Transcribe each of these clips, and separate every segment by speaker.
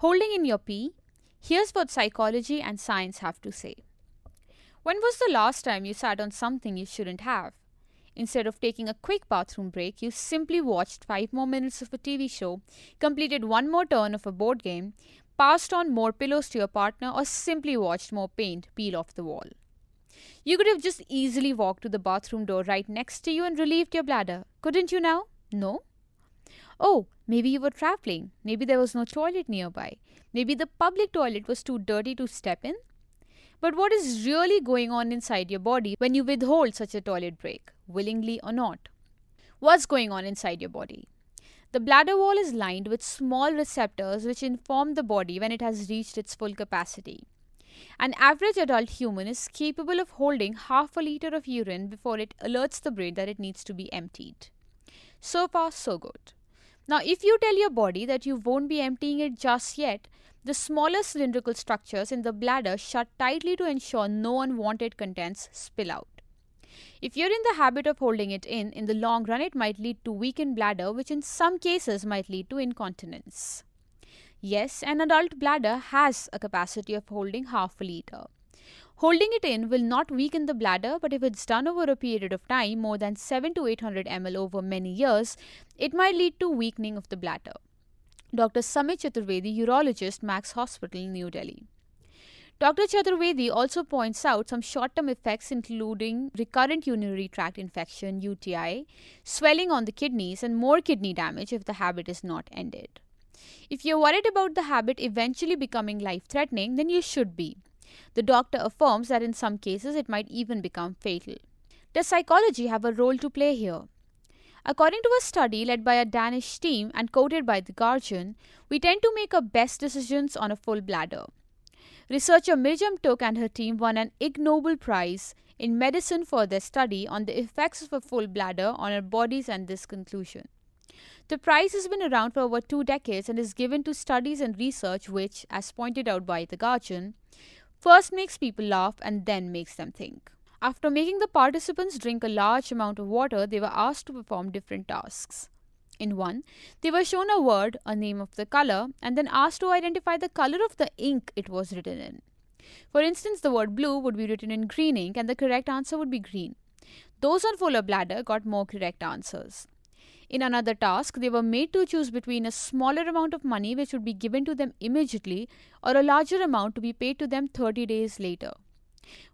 Speaker 1: Holding in your pee? Here's what psychology and science have to say. When was the last time you sat on something you shouldn't have? Instead of taking a quick bathroom break, you simply watched 5 more minutes of a TV show, completed one more turn of a board game, passed on more pillows to your partner, or simply watched more paint peel off the wall. You could have just easily walked to the bathroom door right next to you and relieved your bladder, couldn't you now? No? Oh, maybe you were traveling. Maybe there was no toilet nearby. Maybe the public toilet was too dirty to step in. But what is really going on inside your body when you withhold such a toilet break, willingly or not? What's going on inside your body? The bladder wall is lined with small receptors which inform the body when it has reached its full capacity. An average adult human is capable of holding half a liter of urine before it alerts the brain that it needs to be emptied. So far, so good. Now, if you tell your body that you won't be emptying it just yet, the smaller cylindrical structures in the bladder shut tightly to ensure no unwanted contents spill out. If you're in the habit of holding it in, in the long run it might lead to weakened bladder, which in some cases might lead to incontinence. Yes, an adult bladder has a capacity of holding half a liter. Holding it in will not weaken the bladder, but if it's done over a period of time, more than 7 to 800 ml over many years, it might lead to weakening of the bladder. Dr. Samit Chaturvedi, urologist, Max Hospital, New Delhi. Dr. Chaturvedi also points out some short term effects, including recurrent urinary tract infection, UTI, swelling on the kidneys, and more kidney damage if the habit is not ended. If you're worried about the habit eventually becoming life threatening, then you should be. The doctor affirms that in some cases it might even become fatal. Does psychology have a role to play here? According to a study led by a Danish team and quoted by The Guardian, we tend to make our best decisions on a full bladder. Researcher Mirjam Tuk and her team won an Ig Nobel Prize in medicine for their study on the effects of a full bladder on our bodies and this conclusion. The prize has been around for over two decades and is given to studies and research which, as pointed out by The Guardian, first makes people laugh and then makes them think. After making the participants drink a large amount of water, they were asked to perform different tasks. In one, they were shown a word, a name of the color, and then asked to identify the color of the ink it was written in. For instance, the word blue would be written in green ink and the correct answer would be green. Those on fuller bladder got more correct answers. In another task, they were made to choose between a smaller amount of money which would be given to them immediately or a larger amount to be paid to them 30 days later.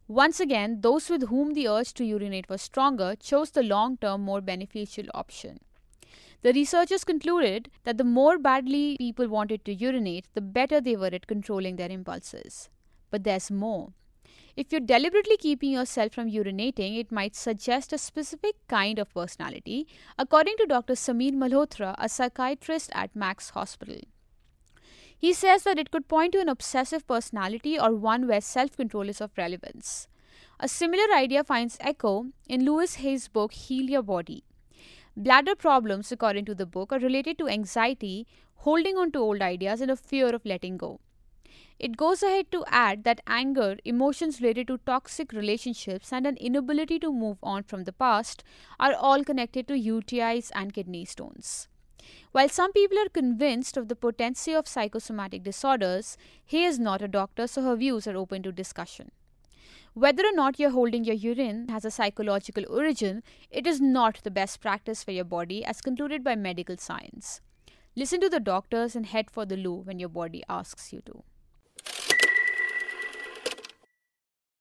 Speaker 1: Once again, those with whom the urge to urinate was stronger chose the long term, more beneficial option. The researchers concluded that the more badly people wanted to urinate, the better they were at controlling their impulses. But there's more. If you're deliberately keeping yourself from urinating, it might suggest a specific kind of personality, according to Dr. Sameer Malhotra, a psychiatrist at Max Hospital. He says that it could point to an obsessive personality or one where self control is of relevance. A similar idea finds echo in Louise Hay's book Heal Your Body. Bladder problems, according to the book, are related to anxiety, holding on to old ideas, and a fear of letting go. It goes ahead to add that anger, emotions related to toxic relationships, and an inability to move on from the past are all connected to UTIs and kidney stones. While some people are convinced of the potency of psychosomatic disorders, he is not a doctor, so her views are open to discussion. Whether or not you're holding your urine has a psychological origin, it is not the best practice for your body as concluded by medical science. Listen to the doctors and head for the loo when your body asks you to.